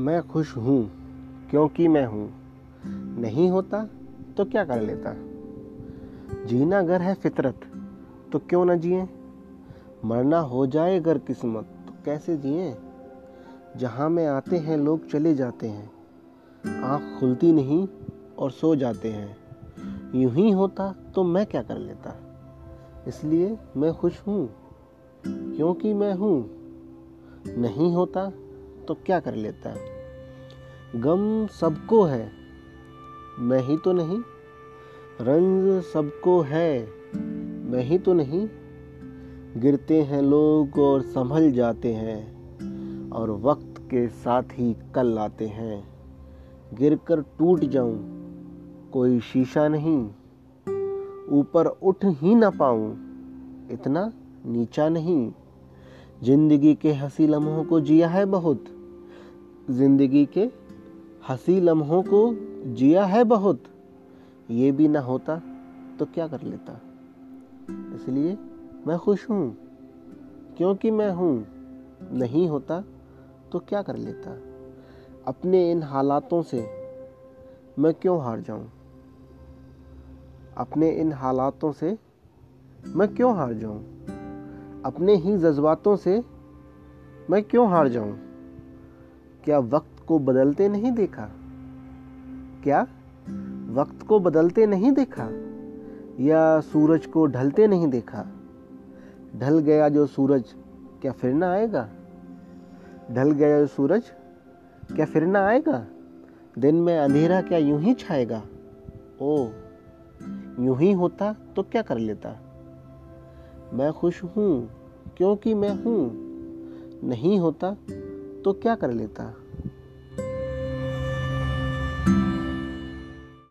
میں خوش ہوں، کیونکہ میں ہوں۔ نہیں ہوتا تو کیا کر لیتا؟ جینا گر ہے فطرت، تو کیوں نہ جئیں مرنا ہو جائے گر قسمت، تو کیسے جئیں جہاں میں آتے ہیں لوگ چلے جاتے ہیں۔ آنکھ کھلتی نہیں اور سو جاتے ہیں۔ یوں ہی ہوتا تو میں کیا کر لیتا؟ اس لیے میں خوش ہوں، کیونکہ میں ہوں۔ نہیں ہوتا تو کیا کر لیتا غم سب کو ہے، میں ہی تو نہیں۔ رنج سب کو ہے، میں ہی تو نہیں۔ گرتے ہیں لوگ اور سنبھل جاتے ہیں، اور وقت کے ساتھ ہی کل آتے ہیں۔ گر کر ٹوٹ جاؤں، کوئی شیشہ نہیں۔ اوپر اٹھ ہی نہ پاؤں، اتنا نیچا نہیں۔ زندگی کے ہنسی لمحوں کو جیا ہے بہت۔ زندگی کے ہنسی لمحوں کو جیا ہے بہت، یہ بھی نہ ہوتا تو کیا کر لیتا؟ اس لیے میں خوش ہوں۔ کیونکہ میں ہوں، نہیں ہوتا تو کیا کر لیتا؟ اپنے ان حالاتوں سے میں کیوں ہار جاؤں؟ اپنے ان حالاتوں سے میں کیوں ہار جاؤں؟ اپنے ہی جذباتوں سے میں کیوں ہار جاؤں؟ کیا وقت کو بدلتے نہیں دیکھا؟ کیا وقت کو بدلتے نہیں دیکھا یا سورج کو ڈھلتے نہیں دیکھا؟ ڈھل گیا جو سورج، کیا پھر نہ آئے گا؟ ڈھل گیا جو سورج، کیا پھر نہ آئے گا؟ دن میں اندھیرا کیا یوں ہی چھائے گا؟ او یوں ہی ہوتا تو کیا کر لیتا؟ میں خوش ہوں کیونکہ میں ہوں، نہیں ہوتا تو کیا کر لیتا؟